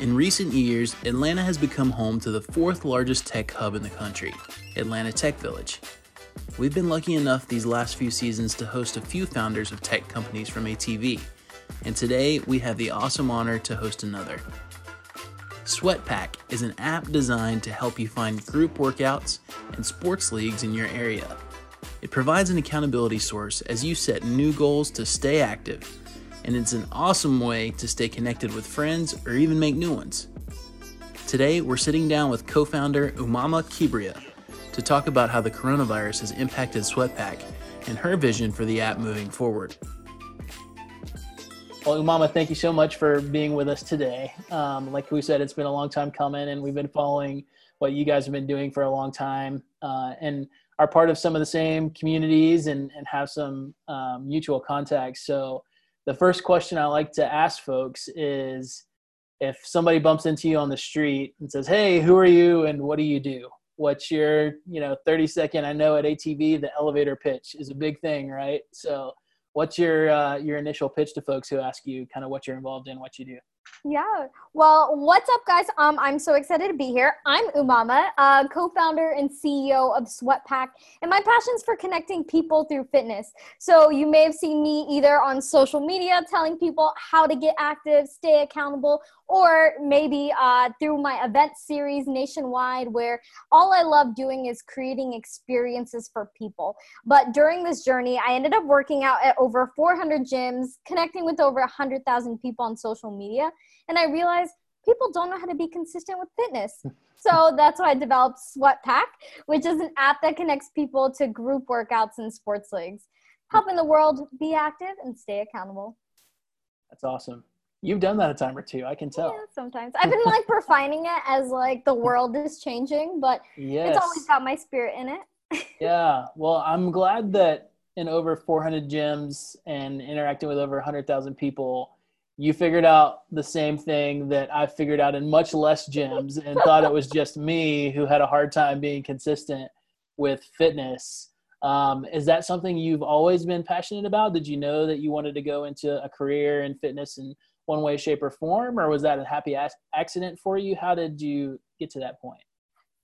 In recent years, Atlanta has become home to the fourth largest tech hub in the country, Atlanta Tech Village. We've been lucky enough these last few seasons to host a few founders of tech companies from ATV, and today we have the awesome honor to host another. Sweatpack is an app designed to help you find group workouts and sports leagues in your area. It provides an accountability source as you set new goals to stay active and it's an awesome way to stay connected with friends or even make new ones. Today, we're sitting down with co founder Umama Kibria to talk about how the coronavirus has impacted Sweatpack and her vision for the app moving forward. Well, Umama, thank you so much for being with us today. Um, like we said, it's been a long time coming, and we've been following what you guys have been doing for a long time uh, and are part of some of the same communities and, and have some um, mutual contacts. So, the first question I like to ask folks is if somebody bumps into you on the street and says, "Hey, who are you and what do you do?" What's your, you know, 30 second I know at ATV the elevator pitch is a big thing, right? So, what's your uh, your initial pitch to folks who ask you kind of what you're involved in, what you do? Yeah. Well, what's up, guys? Um, I'm so excited to be here. I'm Umama, uh, co-founder and CEO of Sweatpack, and my passion's for connecting people through fitness. So you may have seen me either on social media telling people how to get active, stay accountable, or maybe uh, through my event series nationwide, where all I love doing is creating experiences for people. But during this journey, I ended up working out at over 400 gyms, connecting with over 100,000 people on social media and I realized people don't know how to be consistent with fitness. So that's why I developed Sweatpack, which is an app that connects people to group workouts and sports leagues, helping the world be active and stay accountable. That's awesome. You've done that a time or two, I can tell. Yeah, sometimes. I've been like refining it as like the world is changing, but yes. it's always got my spirit in it. yeah. Well, I'm glad that in over 400 gyms and interacting with over 100,000 people, you figured out the same thing that I figured out in much less gyms and thought it was just me who had a hard time being consistent with fitness. Um, is that something you've always been passionate about? Did you know that you wanted to go into a career in fitness in one way, shape, or form, or was that a happy accident for you? How did you get to that point?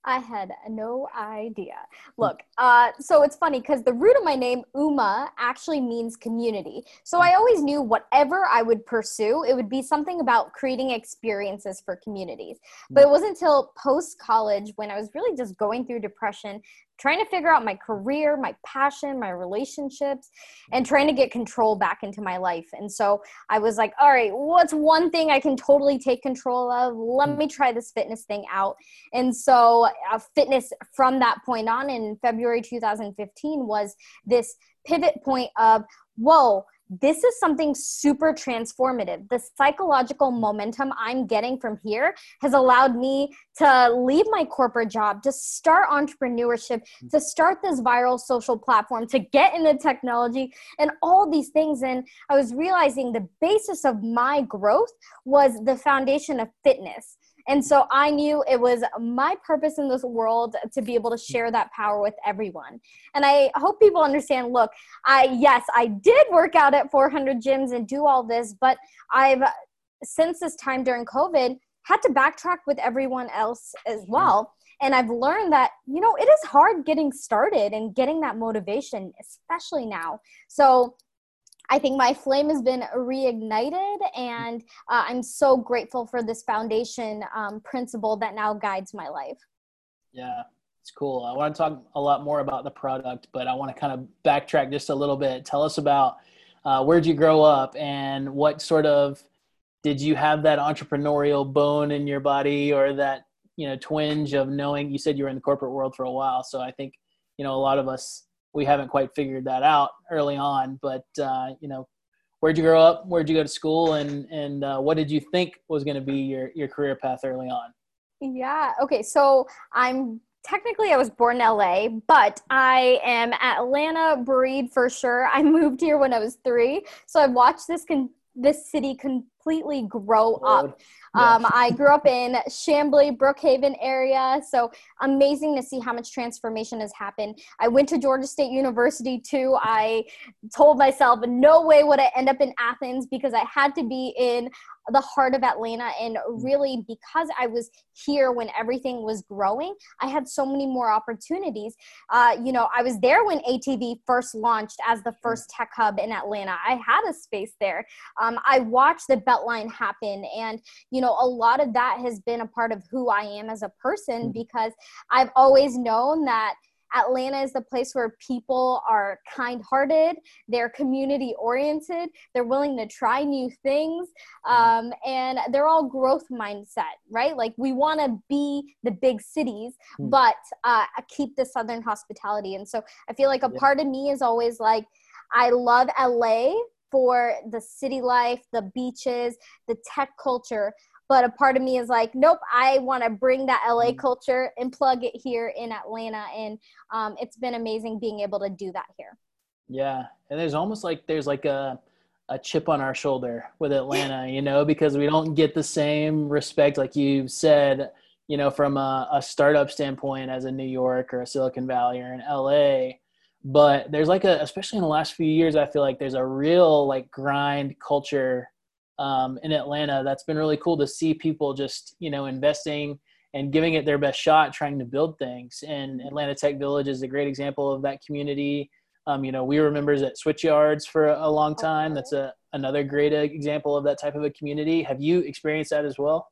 I had no idea. Hmm. Look, uh, so it's funny because the root of my name, Uma, actually means community. So I hmm. always knew whatever I would pursue, it would be something about creating experiences for communities. But it hmm. wasn't until post college when I was really just going through depression trying to figure out my career, my passion, my relationships, and trying to get control back into my life. And so I was like, all right, what's one thing I can totally take control of? Let me try this fitness thing out. And so, uh, fitness from that point on in February 2015 was this pivot point of, whoa, this is something super transformative. The psychological momentum I'm getting from here has allowed me to leave my corporate job, to start entrepreneurship, mm. to start this viral social platform, to get into technology and all these things. And I was realizing the basis of my growth was the foundation of fitness. And so I knew it was my purpose in this world to be able to share that power with everyone. And I hope people understand look, I, yes, I did work out at 400 gyms and do all this, but I've, since this time during COVID, had to backtrack with everyone else as mm-hmm. well. And I've learned that, you know, it is hard getting started and getting that motivation, especially now. So I think my flame has been reignited, and uh, I'm so grateful for this foundation um, principle that now guides my life. Yeah, it's cool. I want to talk a lot more about the product, but I want to kind of backtrack just a little bit. Tell us about uh, where'd you grow up and what sort of did you have that entrepreneurial bone in your body or that you know twinge of knowing you said you were in the corporate world for a while so i think you know a lot of us we haven't quite figured that out early on. But uh, you know, where'd you grow up? Where'd you go to school? And and uh, what did you think was going to be your your career path early on? Yeah. Okay. So I'm technically I was born in LA, but I am Atlanta breed for sure. I moved here when I was three, so I've watched this con- this city completely grow up. Yeah. Um, I grew up in Chamblee, Brookhaven area, so amazing to see how much transformation has happened. I went to Georgia State University too. I told myself, no way would I end up in Athens because I had to be in the heart of Atlanta. And really, because I was here when everything was growing, I had so many more opportunities. Uh, you know, I was there when ATV first launched as the first tech hub in Atlanta. I had a space there. Um, I watched the Beltline happen. And, you know, a lot of that has been a part of who I am as a person mm. because I've always known that Atlanta is the place where people are kind hearted, they're community oriented, they're willing to try new things, um, and they're all growth mindset, right? Like we want to be the big cities, mm. but uh, keep the Southern hospitality. And so I feel like a yeah. part of me is always like, I love LA for the city life, the beaches, the tech culture but a part of me is like nope i want to bring that la mm. culture and plug it here in atlanta and um, it's been amazing being able to do that here yeah and there's almost like there's like a a chip on our shoulder with atlanta you know because we don't get the same respect like you said you know from a, a startup standpoint as a new york or a silicon valley or an la but there's like a especially in the last few years i feel like there's a real like grind culture um, in Atlanta. That's been really cool to see people just you know investing and giving it their best shot, trying to build things. And Atlanta Tech Village is a great example of that community. Um, you know, we were members at Switchyards for a long time. That's a another great example of that type of a community. Have you experienced that as well?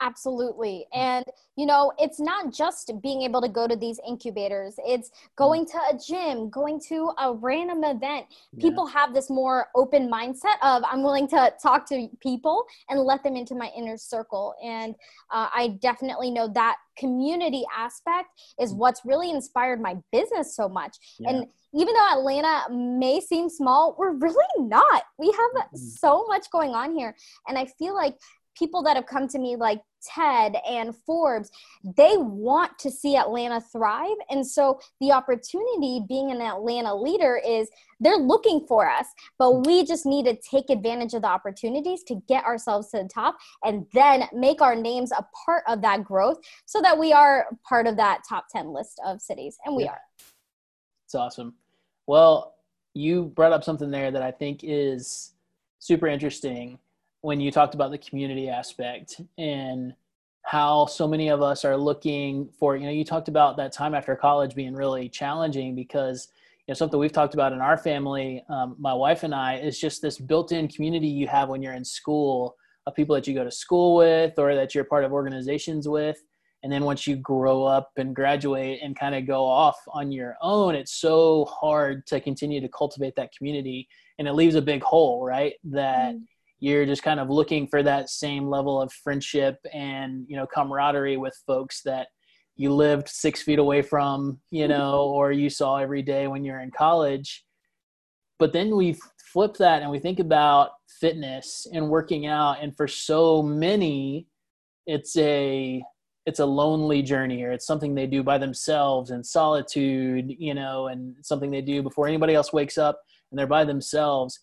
Absolutely. And, you know, it's not just being able to go to these incubators, it's going to a gym, going to a random event. Yeah. People have this more open mindset of, I'm willing to talk to people and let them into my inner circle. And uh, I definitely know that community aspect is mm. what's really inspired my business so much. Yeah. And even though Atlanta may seem small, we're really not. We have so much going on here. And I feel like people that have come to me like Ted and Forbes, they want to see Atlanta thrive. And so the opportunity being an Atlanta leader is they're looking for us, but we just need to take advantage of the opportunities to get ourselves to the top and then make our names a part of that growth so that we are part of that top 10 list of cities. And we yeah. are. It's awesome. Well, you brought up something there that I think is super interesting when you talked about the community aspect and how so many of us are looking for you know you talked about that time after college being really challenging because you know something we've talked about in our family um, my wife and i is just this built-in community you have when you're in school of people that you go to school with or that you're part of organizations with. And then once you grow up and graduate and kind of go off on your own it's so hard to continue to cultivate that community and it leaves a big hole right that mm you're just kind of looking for that same level of friendship and you know camaraderie with folks that you lived six feet away from you mm-hmm. know or you saw every day when you're in college. But then we flip that and we think about fitness and working out and for so many it's a it's a lonely journey or it's something they do by themselves in solitude you know and something they do before anybody else wakes up and they're by themselves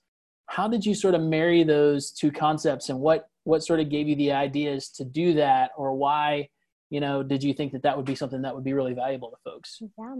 how did you sort of marry those two concepts and what what sort of gave you the ideas to do that or why you know did you think that that would be something that would be really valuable to folks? Yeah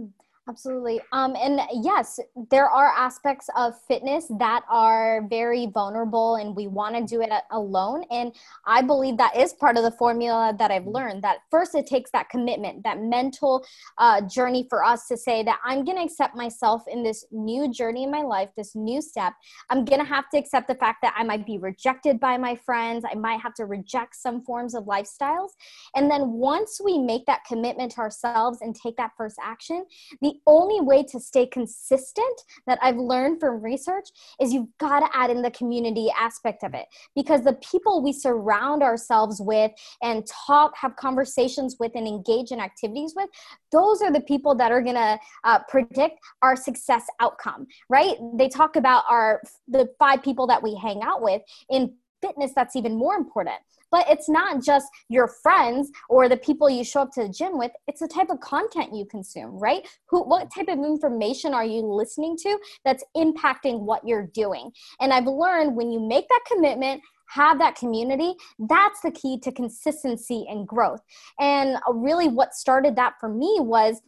Absolutely. Um, and yes, there are aspects of fitness that are very vulnerable and we want to do it alone. And I believe that is part of the formula that I've learned that first it takes that commitment, that mental uh, journey for us to say that I'm going to accept myself in this new journey in my life, this new step. I'm going to have to accept the fact that I might be rejected by my friends. I might have to reject some forms of lifestyles. And then once we make that commitment to ourselves and take that first action, the only way to stay consistent that I've learned from research is you've got to add in the community aspect of it because the people we surround ourselves with and talk, have conversations with, and engage in activities with, those are the people that are going to uh, predict our success outcome, right? They talk about our the five people that we hang out with in fitness that's even more important. But it's not just your friends or the people you show up to the gym with it's the type of content you consume right? Who what type of information are you listening to that's impacting what you're doing? And i've learned when you make that commitment have that community that's the key to consistency and growth. And really what started that for me was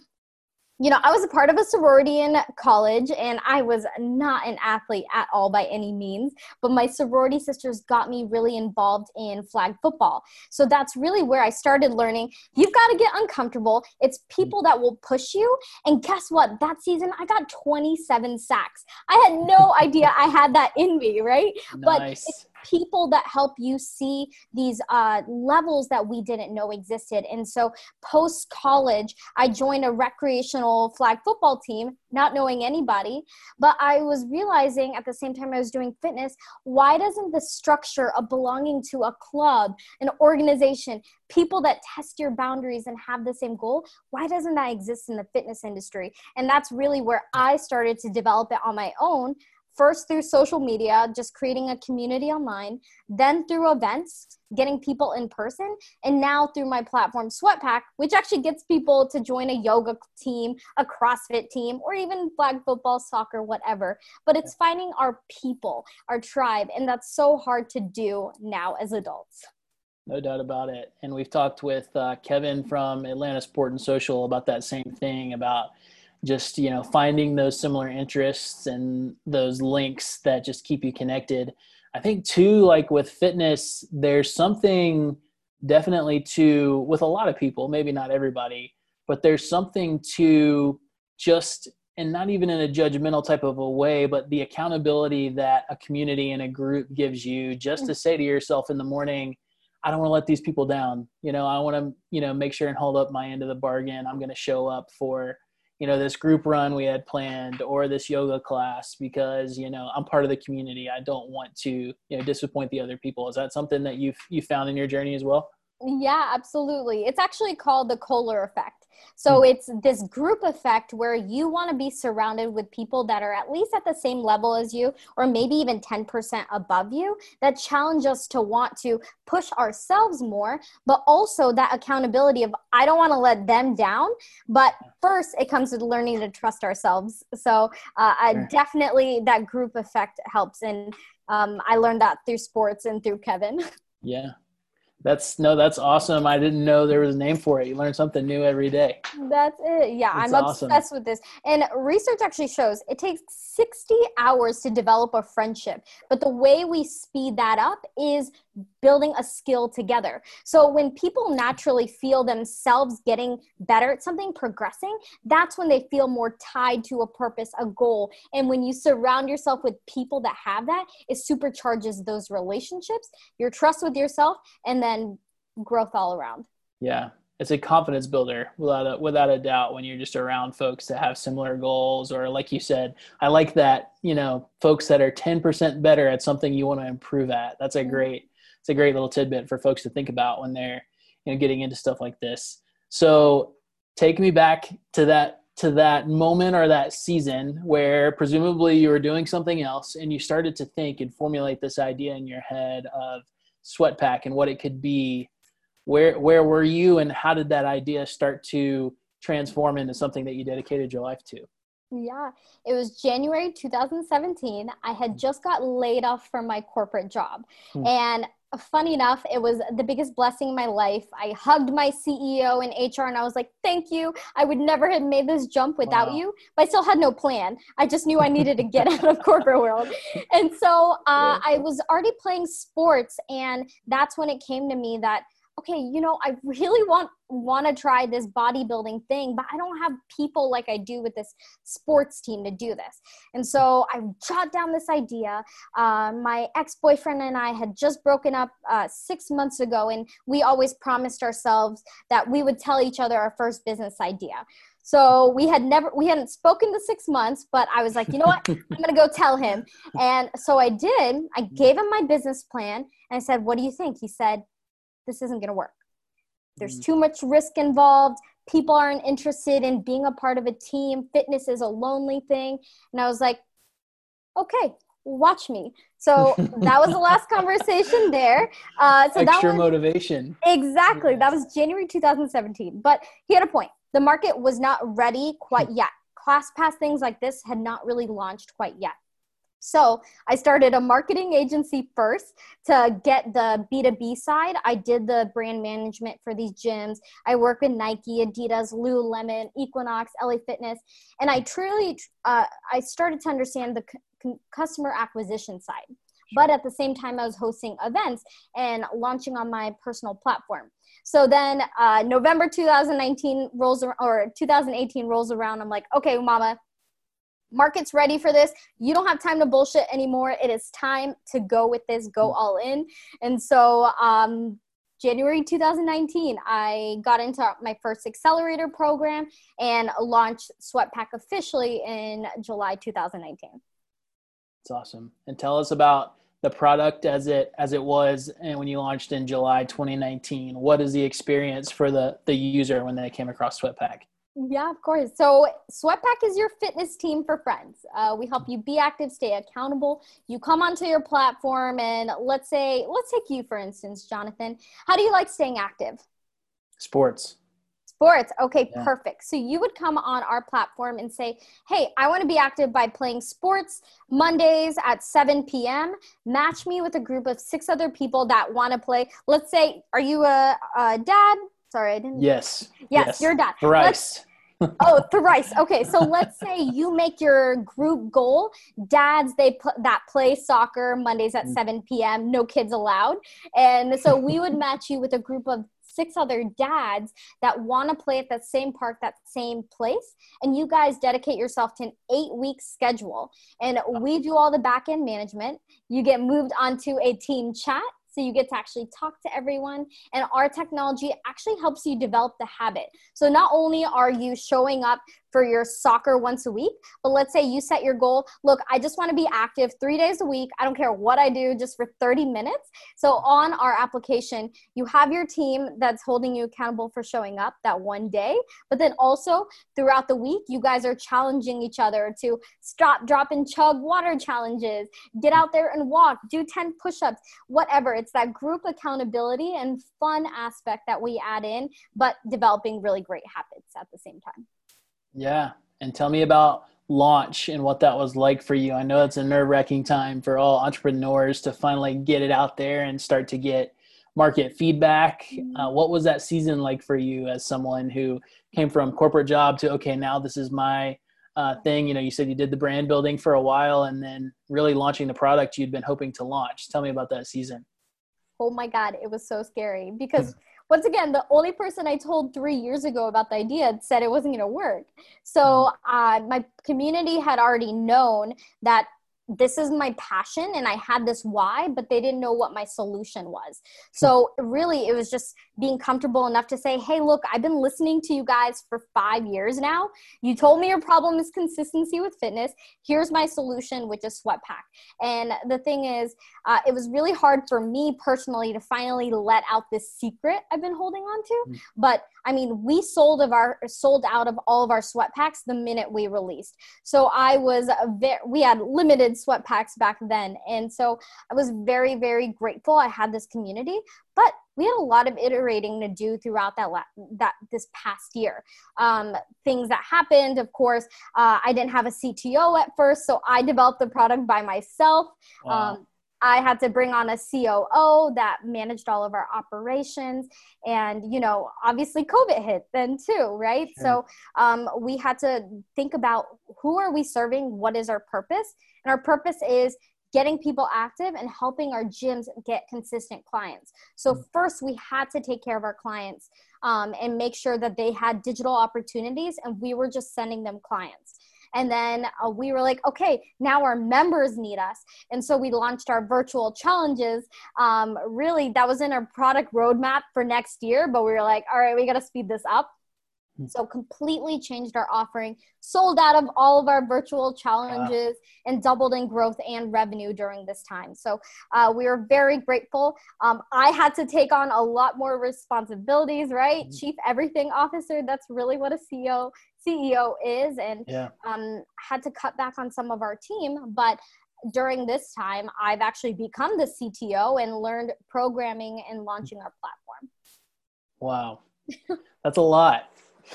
you know, I was a part of a sorority in college and I was not an athlete at all by any means, but my sorority sisters got me really involved in flag football. So that's really where I started learning you've got to get uncomfortable. It's people that will push you. And guess what? That season, I got 27 sacks. I had no idea I had that in me, right? Nice. But it's people that help you see these uh, levels that we didn't know existed. And so, post college, I joined a recreational flag football team, not knowing anybody. But I was realizing at the same time I was doing fitness, why doesn't the structure of belonging to a club, an organization, people that test your boundaries and have the same goal, why doesn't that exist in the fitness industry? And that's really where I started to develop it on my own first through social media, just creating a community online, then through events, getting people in person, and now through my platform Sweatpack, which actually gets people to join a yoga team, a CrossFit team, or even flag football, soccer, whatever. But it's finding our people, our tribe, and that's so hard to do now as adults. No doubt about it. And we've talked with uh, Kevin from Atlanta Sport and Social about that same thing about just you know finding those similar interests and those links that just keep you connected. I think too like with fitness there's something definitely to with a lot of people maybe not everybody but there's something to just and not even in a judgmental type of a way but the accountability that a community and a group gives you just to say to yourself in the morning i don't want to let these people down. You know i want to you know make sure and hold up my end of the bargain. I'm going to show up for you know this group run we had planned or this yoga class because you know i'm part of the community. I don't want to you know disappoint the other people. Is that something that you've you found in your journey as well? Yeah absolutely. It's actually called the kohler effect so mm. it's this group effect where you want to be surrounded with people that are at least at the same level as you, or maybe even 10% above you, that challenge us to want to push ourselves more, but also that accountability of, I don't want to let them down. But first, it comes with learning to trust ourselves. So uh, I definitely, that group effect helps. And um, I learned that through sports and through Kevin. Yeah, that's no, that's awesome. I didn't know there was a name for it. You learn something new every day. That's it. Yeah, that's I'm awesome. obsessed with this. And research actually shows it takes 60 hours to develop a friendship. But the way we speed that up is building a skill together. So when people naturally feel themselves getting better at something, progressing, that's when they feel more tied to a purpose, a goal. And when you surround yourself with people that have that, it supercharges those relationships, your trust with yourself, and then growth all around. Yeah. It's a confidence builder without a, without a doubt when you're just around folks that have similar goals or like you said, I like that, you know, folks that are 10% better at something you want to improve at. That's a mm-hmm. great it's a great little tidbit for folks to think about when they're you know getting into stuff like this. So take me back to that to that moment or that season where presumably you were doing something else and you started to think and formulate this idea in your head of sweatpack and what it could be where where were you and how did that idea start to transform into something that you dedicated your life to yeah, it was January 2017. I had just got laid off from my corporate job. Hmm. And funny enough, it was the biggest blessing in my life. I hugged my CEO and HR and I was like, thank you. I would never have made this jump without wow. you. But I still had no plan. I just knew I needed to get out of corporate world. And so uh, I was already playing sports. And that's when it came to me that okay, you know, I really want want to try this bodybuilding thing, but I don't have people like I do with this sports team to do this. And so I jot down this idea. Uh, my ex boyfriend and I had just broken up uh, six months ago, and we always promised ourselves that we would tell each other our first business idea. So we had never, we hadn't spoken to six months, but I was like, you know what? I'm to go tell him. And so I did. I gave him my business plan and I said, what do you think? He said, this isn't going to work. There's mm. too much risk involved. People aren't interested in being a part of a team. Fitness is a lonely thing. And I was like, okay, watch me. So that was the last conversation there. Uh, so Extra that was, motivation. Exactly. That was January 2017. But he had a point. The market was not ready quite yet. ClassPass things like this had not really launched quite yet. So I started a marketing agency first to get the B2B side. I did the brand management for these gyms. I work with Nike, Adidas, Lululemon, Equinox, LA Fitness, and I truly, uh, I started to understand the c- customer acquisition side. But at the same time, I was hosting events and launching on my personal platform. So then uh, November 2019 rolls or 2018 rolls around. I'm like, okay, mama, market's ready for this. You don't have time to bullshit anymore. It is time to go with this go mm. all in. And so um, january 2019 i got into my first accelerator program and launched sweatpack officially in july 2019 it's awesome. And tell us about the product as it as it was and when you launched in july 2019 what is the experience for the the user when they came across sweatpack yeah, of course. So, Sweatpack is your fitness team for friends. Uh, we help you be active, stay accountable. You come onto your platform, and let's say, let's take you for instance, Jonathan. How do you like staying active? Sports. Sports. Okay, yeah. perfect. So, you would come on our platform and say, Hey, I want to be active by playing sports Mondays at 7 p.m. Match me with a group of six other people that want to play. Let's say, are you a, a dad? Sorry, I didn't. Yes. Yes, yes. you're dad. Thrice oh, thrice. Okay, so let's say you make your group goal. Dads, they put that play soccer Mondays at mm. 7 p.m. No kids allowed, and so we would match you with a group of six other dads that want to play at that same park, that same place, and you guys dedicate yourself to an eight-week schedule, and we do all the back end management. You get moved onto a team chat so you get to actually talk to everyone. And our technology actually helps you develop the habit. So not only are you showing up for your soccer once a week. But let's say you set your goal look, I just want to be active three days a week. I don't care what I do, just for 30 minutes. So on our application, you have your team that's holding you accountable for showing up that one day. But then also throughout the week, you guys are challenging each other to stop, drop, and chug water challenges, get out there and walk, do 10 push ups, whatever. It's that group accountability and fun aspect that we add in, but developing really great habits at the same time. Yeah. And tell me about launch and what that was like for you. I know it's a nerve wracking time for all entrepreneurs to finally get it out there and start to get market feedback. Mm-hmm. Uh, what was that season like for you as someone who came from corporate job to, okay, now this is my uh, thing? You know, you said you did the brand building for a while and then really launching the product you'd been hoping to launch. Tell me about that season. Oh my God, it was so scary because once again, the only person I told three years ago about the idea said it wasn't going to work. So mm-hmm. uh, my community had already known that this is my passion and I had this why, but they didn't know what my solution was. So really, it was just being comfortable enough to say, hey, look, I've been listening to you guys for five years now. You told me your problem is consistency with fitness. Here's my solution, which is Sweatpack. And the thing is, uh, it was really hard for me personally to finally let out this secret I've been holding on to. Mm. But I mean, we sold of our sold out of all of our sweat packs the minute we released. So I was very we had limited sweat packs back then, and so I was very very grateful I had this community. But we had a lot of iterating to do throughout that la- that this past year. Um, things that happened, of course, uh, I didn't have a CTO at first, so I developed the product by myself. Wow. Um, I had to bring on a COO that managed all of our operations. And, you know, obviously COVID hit then too, right? Sure. So um, we had to think about who are we serving? What is our purpose? And our purpose is getting people active and helping our gyms get consistent clients. So mm. first we had to take care of our clients um, and make sure that they had digital opportunities and we were just sending them clients. And then uh, we were like, okay, now our members need us. And so we launched our virtual challenges. Um, really, that was in our product roadmap for next year, but we were like, all right, we got to speed this up. Hmm. So completely changed our offering, sold out of all of our virtual challenges, wow. and doubled in growth and revenue during this time. So uh, we were very grateful. Um, I had to take on a lot more responsibilities, right? Mm-hmm. Chief Everything Officer. That's really what a CEO CEO is, and yeah. um, had to cut back on some of our team, but during this time, I've actually become the CTO and learned programming and launching our platform. Wow. That's a lot.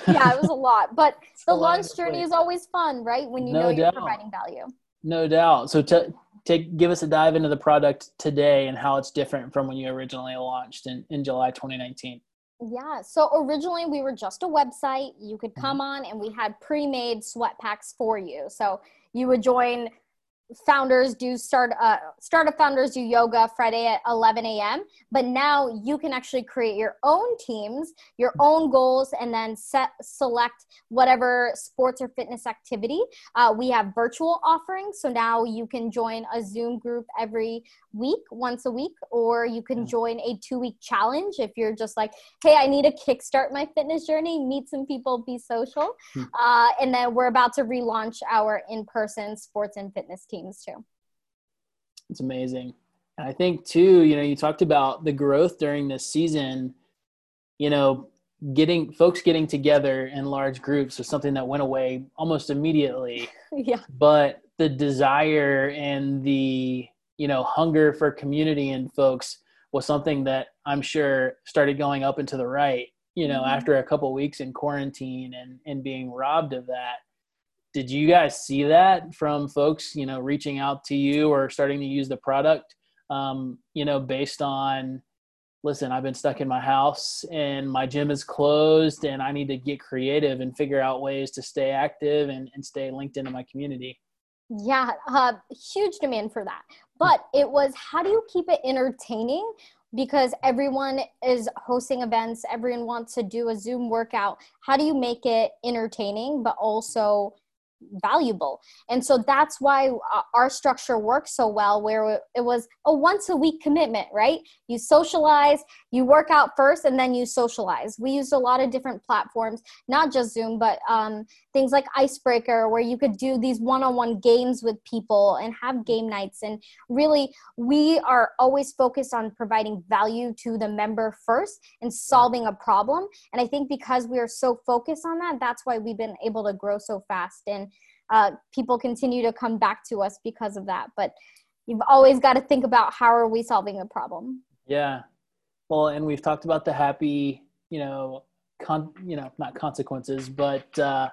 yeah, it was a lot. But the launch journey is always fun, right? When you no know you're doubt. providing value. No doubt. So to take give us a dive into the product today and how it's different from when you originally launched in, in July 2019. Yeah. So originally we were just a website. You could come mm-hmm. on and we had pre-made sweat packs for you. So you would join founders do start uh, startup founders do yoga friday at 11 a.m but now you can actually create your own teams your own goals and then set select whatever sports or fitness activity uh, we have virtual offerings. So now you can join a zoom group every week once a week or you can join a two week challenge if you're just like hey i need to kickstart my fitness journey meet some people be social. Hmm. uh, and then we're about to relaunch our in-person sports and fitness teams too. It's amazing. And i think too you know you talked about the growth during this season you know getting folks getting together in large groups was something that went away almost immediately. Yeah. But the desire and the you know hunger for community and folks was something that i'm sure started going up and to the right you know mm-hmm. after a couple weeks in quarantine and and being robbed of that did you guys see that from folks you know reaching out to you or starting to use the product? Um, you know based on listen i've been stuck in my house and my gym is closed and i need to get creative and figure out ways to stay active and, and stay linked into my community. Yeah uh, huge demand for that. But it was how do you keep it entertaining? Because everyone is hosting events everyone wants to do a zoom workout. How do you make it entertaining but also valuable. And so that's why uh, our structure works so well, where it was a once a week commitment, right? You socialize, you work out first, and then you socialize. We used a lot of different platforms, not just Zoom, but um, things like Icebreaker, where you could do these one on one games with people and have game nights. And really, we are always focused on providing value to the member first and solving a problem. And I think because we are so focused on that, that's why we've been able to grow so fast. And uh, people continue to come back to us because of that. But you've always got to think about how are we solving a problem. Yeah. Well, and we've talked about the happy, you know, con- you know, not consequences, but uh,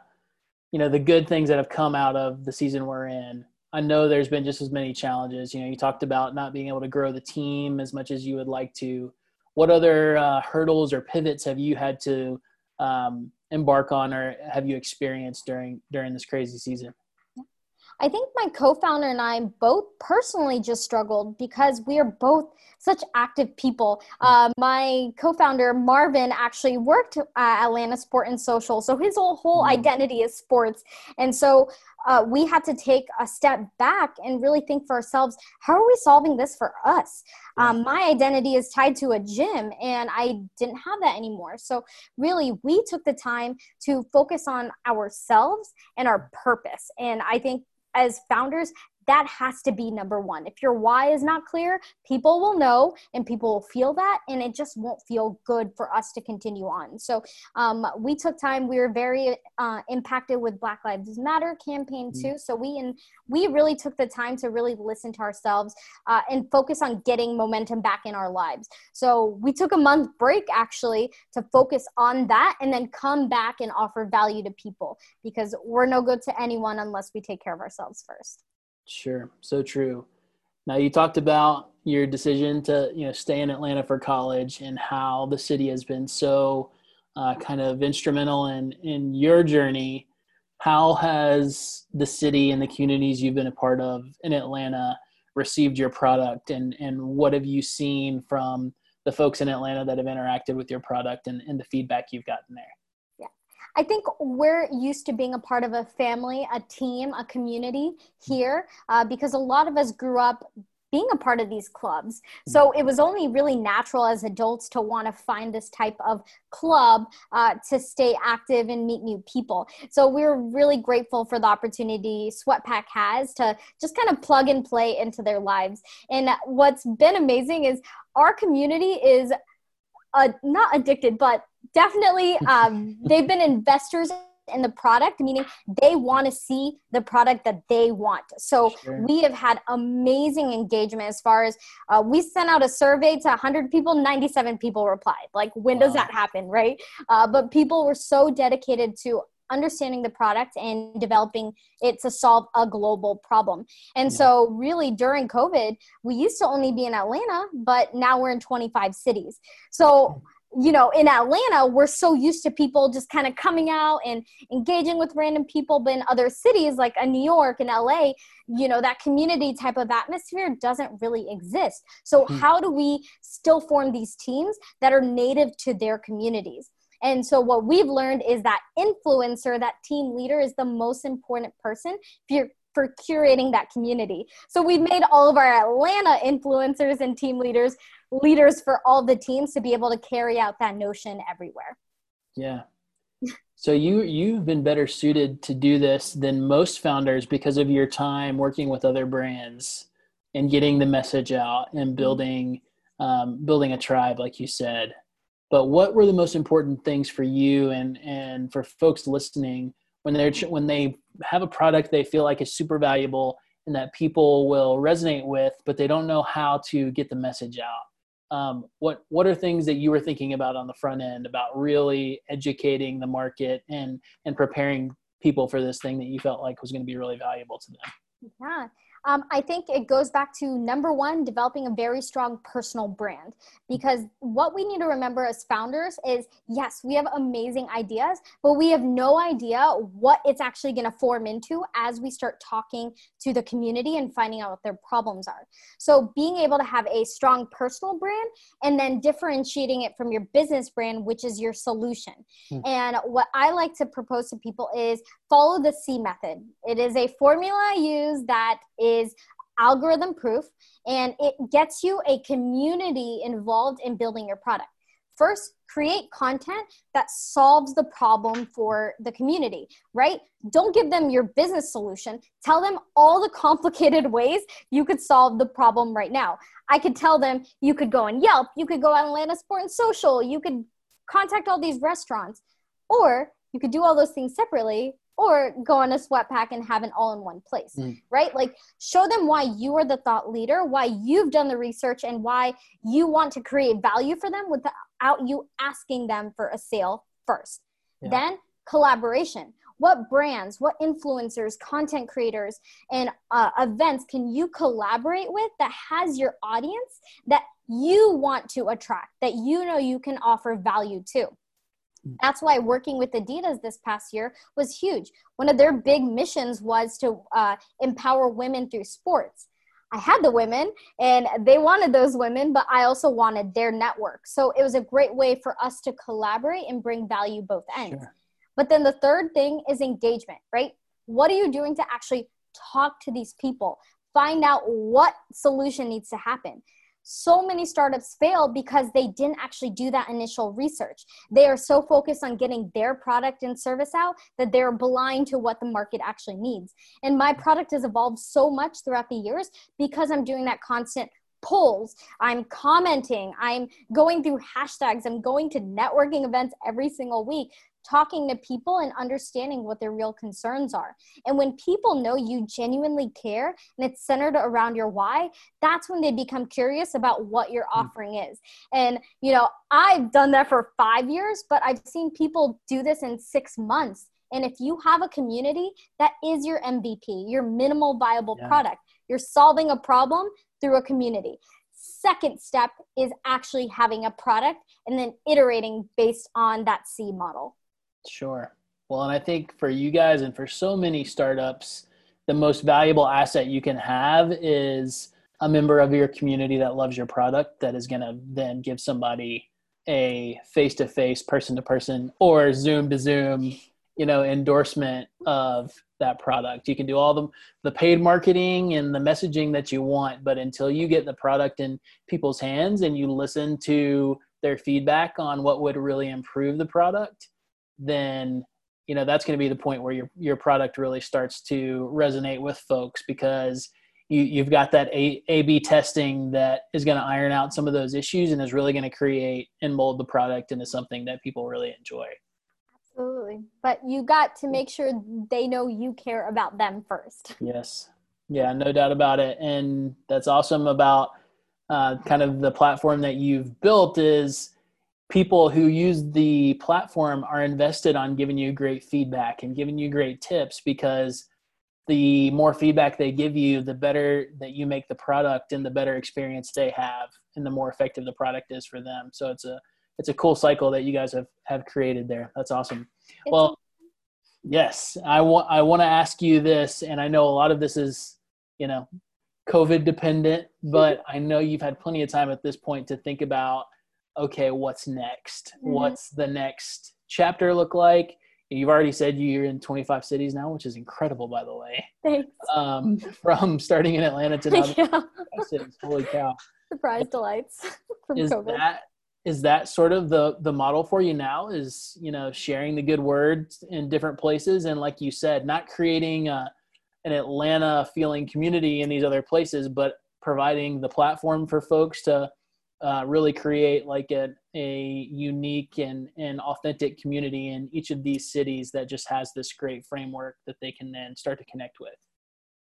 you know, the good things that have come out of the season we're in. I know there's been just as many challenges. You know, you talked about not being able to grow the team as much as you would like to. What other uh, hurdles or pivots have you had to um, embark on or have you experienced during during this crazy season? I think my co-founder and I both personally just struggled because we are both such active people. Uh, my co-founder Marvin actually worked at Atlanta Sport and Social, so his whole whole mm. identity is sports, and so uh, we had to take a step back and really think for ourselves how are we solving this for us? Um, my identity is tied to a gym and i didn't have that anymore. So really we took the time to focus on ourselves and our purpose. And i think as founders that has to be number one. If your why is not clear, people will know and people will feel that, and it just won't feel good for us to continue on. So um, we took time. We were very uh, impacted with Black Lives Matter campaign mm. too. So we and we really took the time to really listen to ourselves uh, and focus on getting momentum back in our lives. So we took a month break actually to focus on that, and then come back and offer value to people because we're no good to anyone unless we take care of ourselves first. Sure, so true. Now you talked about your decision to you know stay in Atlanta for college and how the city has been so uh, kind of instrumental in in your journey. How has the city and the communities you've been a part of in Atlanta received your product, and and what have you seen from the folks in Atlanta that have interacted with your product and, and the feedback you've gotten there? I think we're used to being a part of a family, a team, a community here uh, because a lot of us grew up being a part of these clubs. So it was only really natural as adults to want to find this type of club uh, to stay active and meet new people. So we're really grateful for the opportunity Sweatpack has to just kind of plug and play into their lives. And what's been amazing is our community is uh, not addicted, but definitely um, they've been investors in the product, meaning they want to see the product that they want. So sure. we have had amazing engagement as far as uh, we sent out a survey to 100 people, 97 people replied. Like, when wow. does that happen, right? Uh, but people were so dedicated to understanding the product and developing it to solve a global problem. And yeah. so, really, during COVID, we used to only be in Atlanta, but now we're in 25 cities. So, you know, in Atlanta, we're so used to people just kind of coming out and engaging with random people. But in other cities like in New York and LA, you know, that community type of atmosphere doesn't really exist. So, mm-hmm. how do we still form these teams that are native to their communities? And so, what we've learned is that influencer, that team leader, is the most important person if you're for curating that community. So we've made all of our Atlanta influencers and team leaders leaders for all the teams to be able to carry out that notion everywhere. Yeah. So you you've been better suited to do this than most founders because of your time working with other brands and getting the message out and building um, building a tribe, like you said. But what were the most important things for you and and for folks listening when they're when they have a product they feel like is super valuable and that people will resonate with, but they don't know how to get the message out? um, what what are things that you were thinking about on the front end about really educating the market and and preparing people for this thing that you felt like was going to be really valuable to them yeah um, I think it goes back to number one, developing a very strong personal brand. Because what we need to remember as founders is yes, we have amazing ideas, but we have no idea what it's actually going to form into as we start talking to the community and finding out what their problems are. So, being able to have a strong personal brand and then differentiating it from your business brand, which is your solution. Mm. And what I like to propose to people is follow the C method. It is a formula I use that is algorithm proof and it gets you a community involved in building your product. First, create content that solves the problem for the community, right? Don't give them your business solution. Tell them all the complicated ways you could solve the problem right now. I could tell them you could go on Yelp, you could go on Atlanta Sport and Social, you could contact all these restaurants, or you could do all those things separately or go on a sweat pack and have it all in one place, mm. right? Like show them why you are the thought leader, why you've done the research, and why you want to create value for them without you asking them for a sale first. Yeah. Then collaboration. What brands, what influencers, content creators, and uh, events can you collaborate with that has your audience that you want to attract, that you know you can offer value to? That's why working with adidas this past year was huge. One of their big missions was to uh, empower women through sports. I had the women and they wanted those women but i also wanted their network. So it was a great way for us to collaborate and bring value both ends. Sure. but then the third thing is engagement right? What are you doing to actually talk to these people? Find out what solution needs to happen so many startups fail because they didn't actually do that initial research. They are so focused on getting their product and service out that they're blind to what the market actually needs. And my product has evolved so much throughout the years because I'm doing that constant polls i'm commenting i'm going through hashtags i'm going to networking events every single week talking to people and understanding what their real concerns are. And when people know you genuinely care and it's centered around your why, that's when they become curious about what your hmm. offering is. And, you know, I've done that for five years, but I've seen people do this in six months. And if you have a community, that is your MVP, your minimal viable yeah. product. You're solving a problem through a community. Second step is actually having a product and then iterating based on that C model. Sure. Well, and I think for you guys and for so many startups, the most valuable asset you can have is a member of your community that loves your product that is going to then give somebody a face to face, person to person, or Zoom to Zoom, you know, endorsement of that product. You can do all the the paid marketing and the messaging that you want, but until you get the product in people's hands and you listen to their feedback on what would really improve the product, then you know that's going to be the point where your your product really starts to resonate with folks because you you've got that A A B testing that is going to iron out some of those issues and is really going to create and mold the product into something that people really enjoy. Absolutely. But you got to make sure they know you care about them first. Yes. Yeah, no doubt about it. And that's awesome about uh, kind of the platform that you've built is people who use the platform are invested on giving you great feedback and giving you great tips because the more feedback they give you, the better that you make the product and the better experience they have and the more effective the product is for them. So it's a it's a cool cycle that you guys have have created there. That's awesome. It's well, yes, I want I want to ask you this, and I know a lot of this is you know COVID dependent, but I know you've had plenty of time at this point to think about okay, what's next? Mm-hmm. What's the next chapter look like? You've already said you're in 25 cities now, which is incredible, by the way. Thanks. Um, from starting in Atlanta to now yeah. cities. Holy cow! Surprise delights from is COVID. That, is that sort of the the model for you now? Is you know sharing the good words in different places, and like you said, not creating a, an Atlanta feeling community in these other places, but providing the platform for folks to uh, really create like a, a unique and, and authentic community in each of these cities that just has this great framework that they can then start to connect with.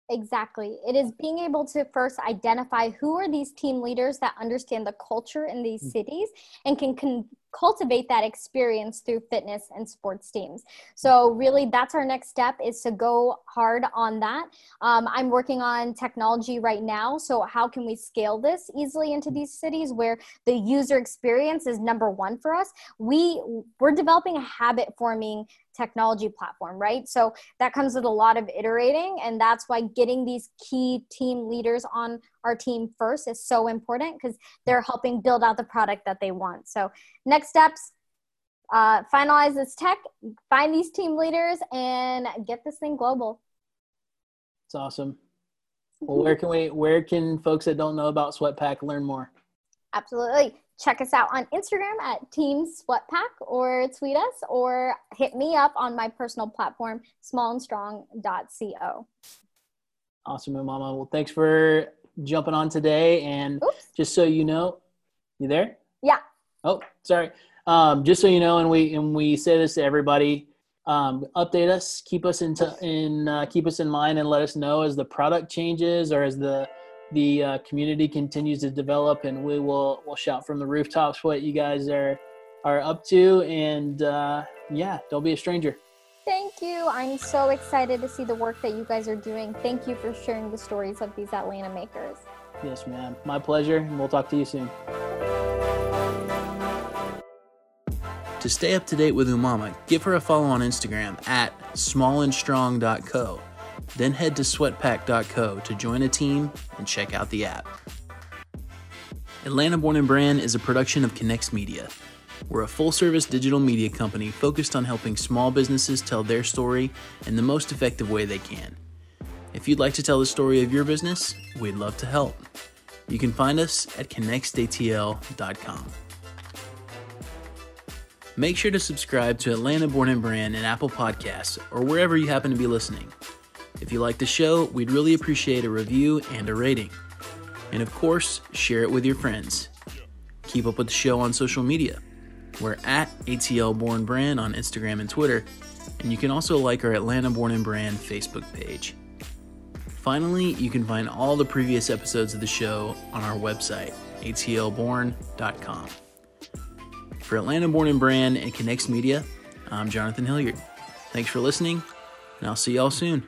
Exactly. It is being able to first identify who are these team leaders that understand the culture in these mm. cities and can con- cultivate that experience through fitness and sports teams. So really that's our next step is to go hard on that. Um, I'm working on technology right now. So how can we scale this easily into these cities where the user experience is number one for us? We we're developing a habit forming technology platform, right? So that comes with a lot of iterating, and that's why getting these key team leaders on our team first is so important because they're helping build out the product that they want. So next steps. Uh, finalize this tech, find these team leaders, and get this thing global. It's awesome. Well, where can we? Where can folks that don't know about Sweatpack learn more? Absolutely check us out on Instagram at Team Sweatpack or tweet us or hit me up on my personal platform, smallandstrong.co. Awesome, Mama. Well, thanks for jumping on today. And Oops. just so you know, you there? Yeah. Oh, sorry. Um, just so you know, and we and we say this to everybody, um, update us, keep us into in uh, keep us in mind, and let us know as the product changes or as the the uh, community continues to develop, and we will will shout from the rooftops what you guys are are up to. And uh, yeah, don't be a stranger. Thank you. I'm so excited to see the work that you guys are doing. Thank you for sharing the stories of these Atlanta makers. Yes, ma'am. My pleasure, and we'll talk to you soon. To stay up to date with Umama, give her a follow on Instagram at smallandstrong.co. Then head to sweatpack.co to join a team and check out the app. Atlanta Born and Brand is a production of Connex Media. We're a full service digital media company focused on helping small businesses tell their story in the most effective way they can. If you'd like to tell the story of your business, we'd love to help. You can find us at connextatl.com. Make sure to subscribe to Atlanta Born and Brand in Apple Podcasts or wherever you happen to be listening. If you like the show, we'd really appreciate a review and a rating. And of course, share it with your friends. Keep up with the show on social media. We're at ATL Born Brand on Instagram and Twitter, and you can also like our Atlanta Born and Brand Facebook page. Finally, you can find all the previous episodes of the show on our website, atlborn.com. For Atlanta Born and Brand and Connex Media, I'm Jonathan Hilliard. Thanks for listening, and I'll see y'all soon.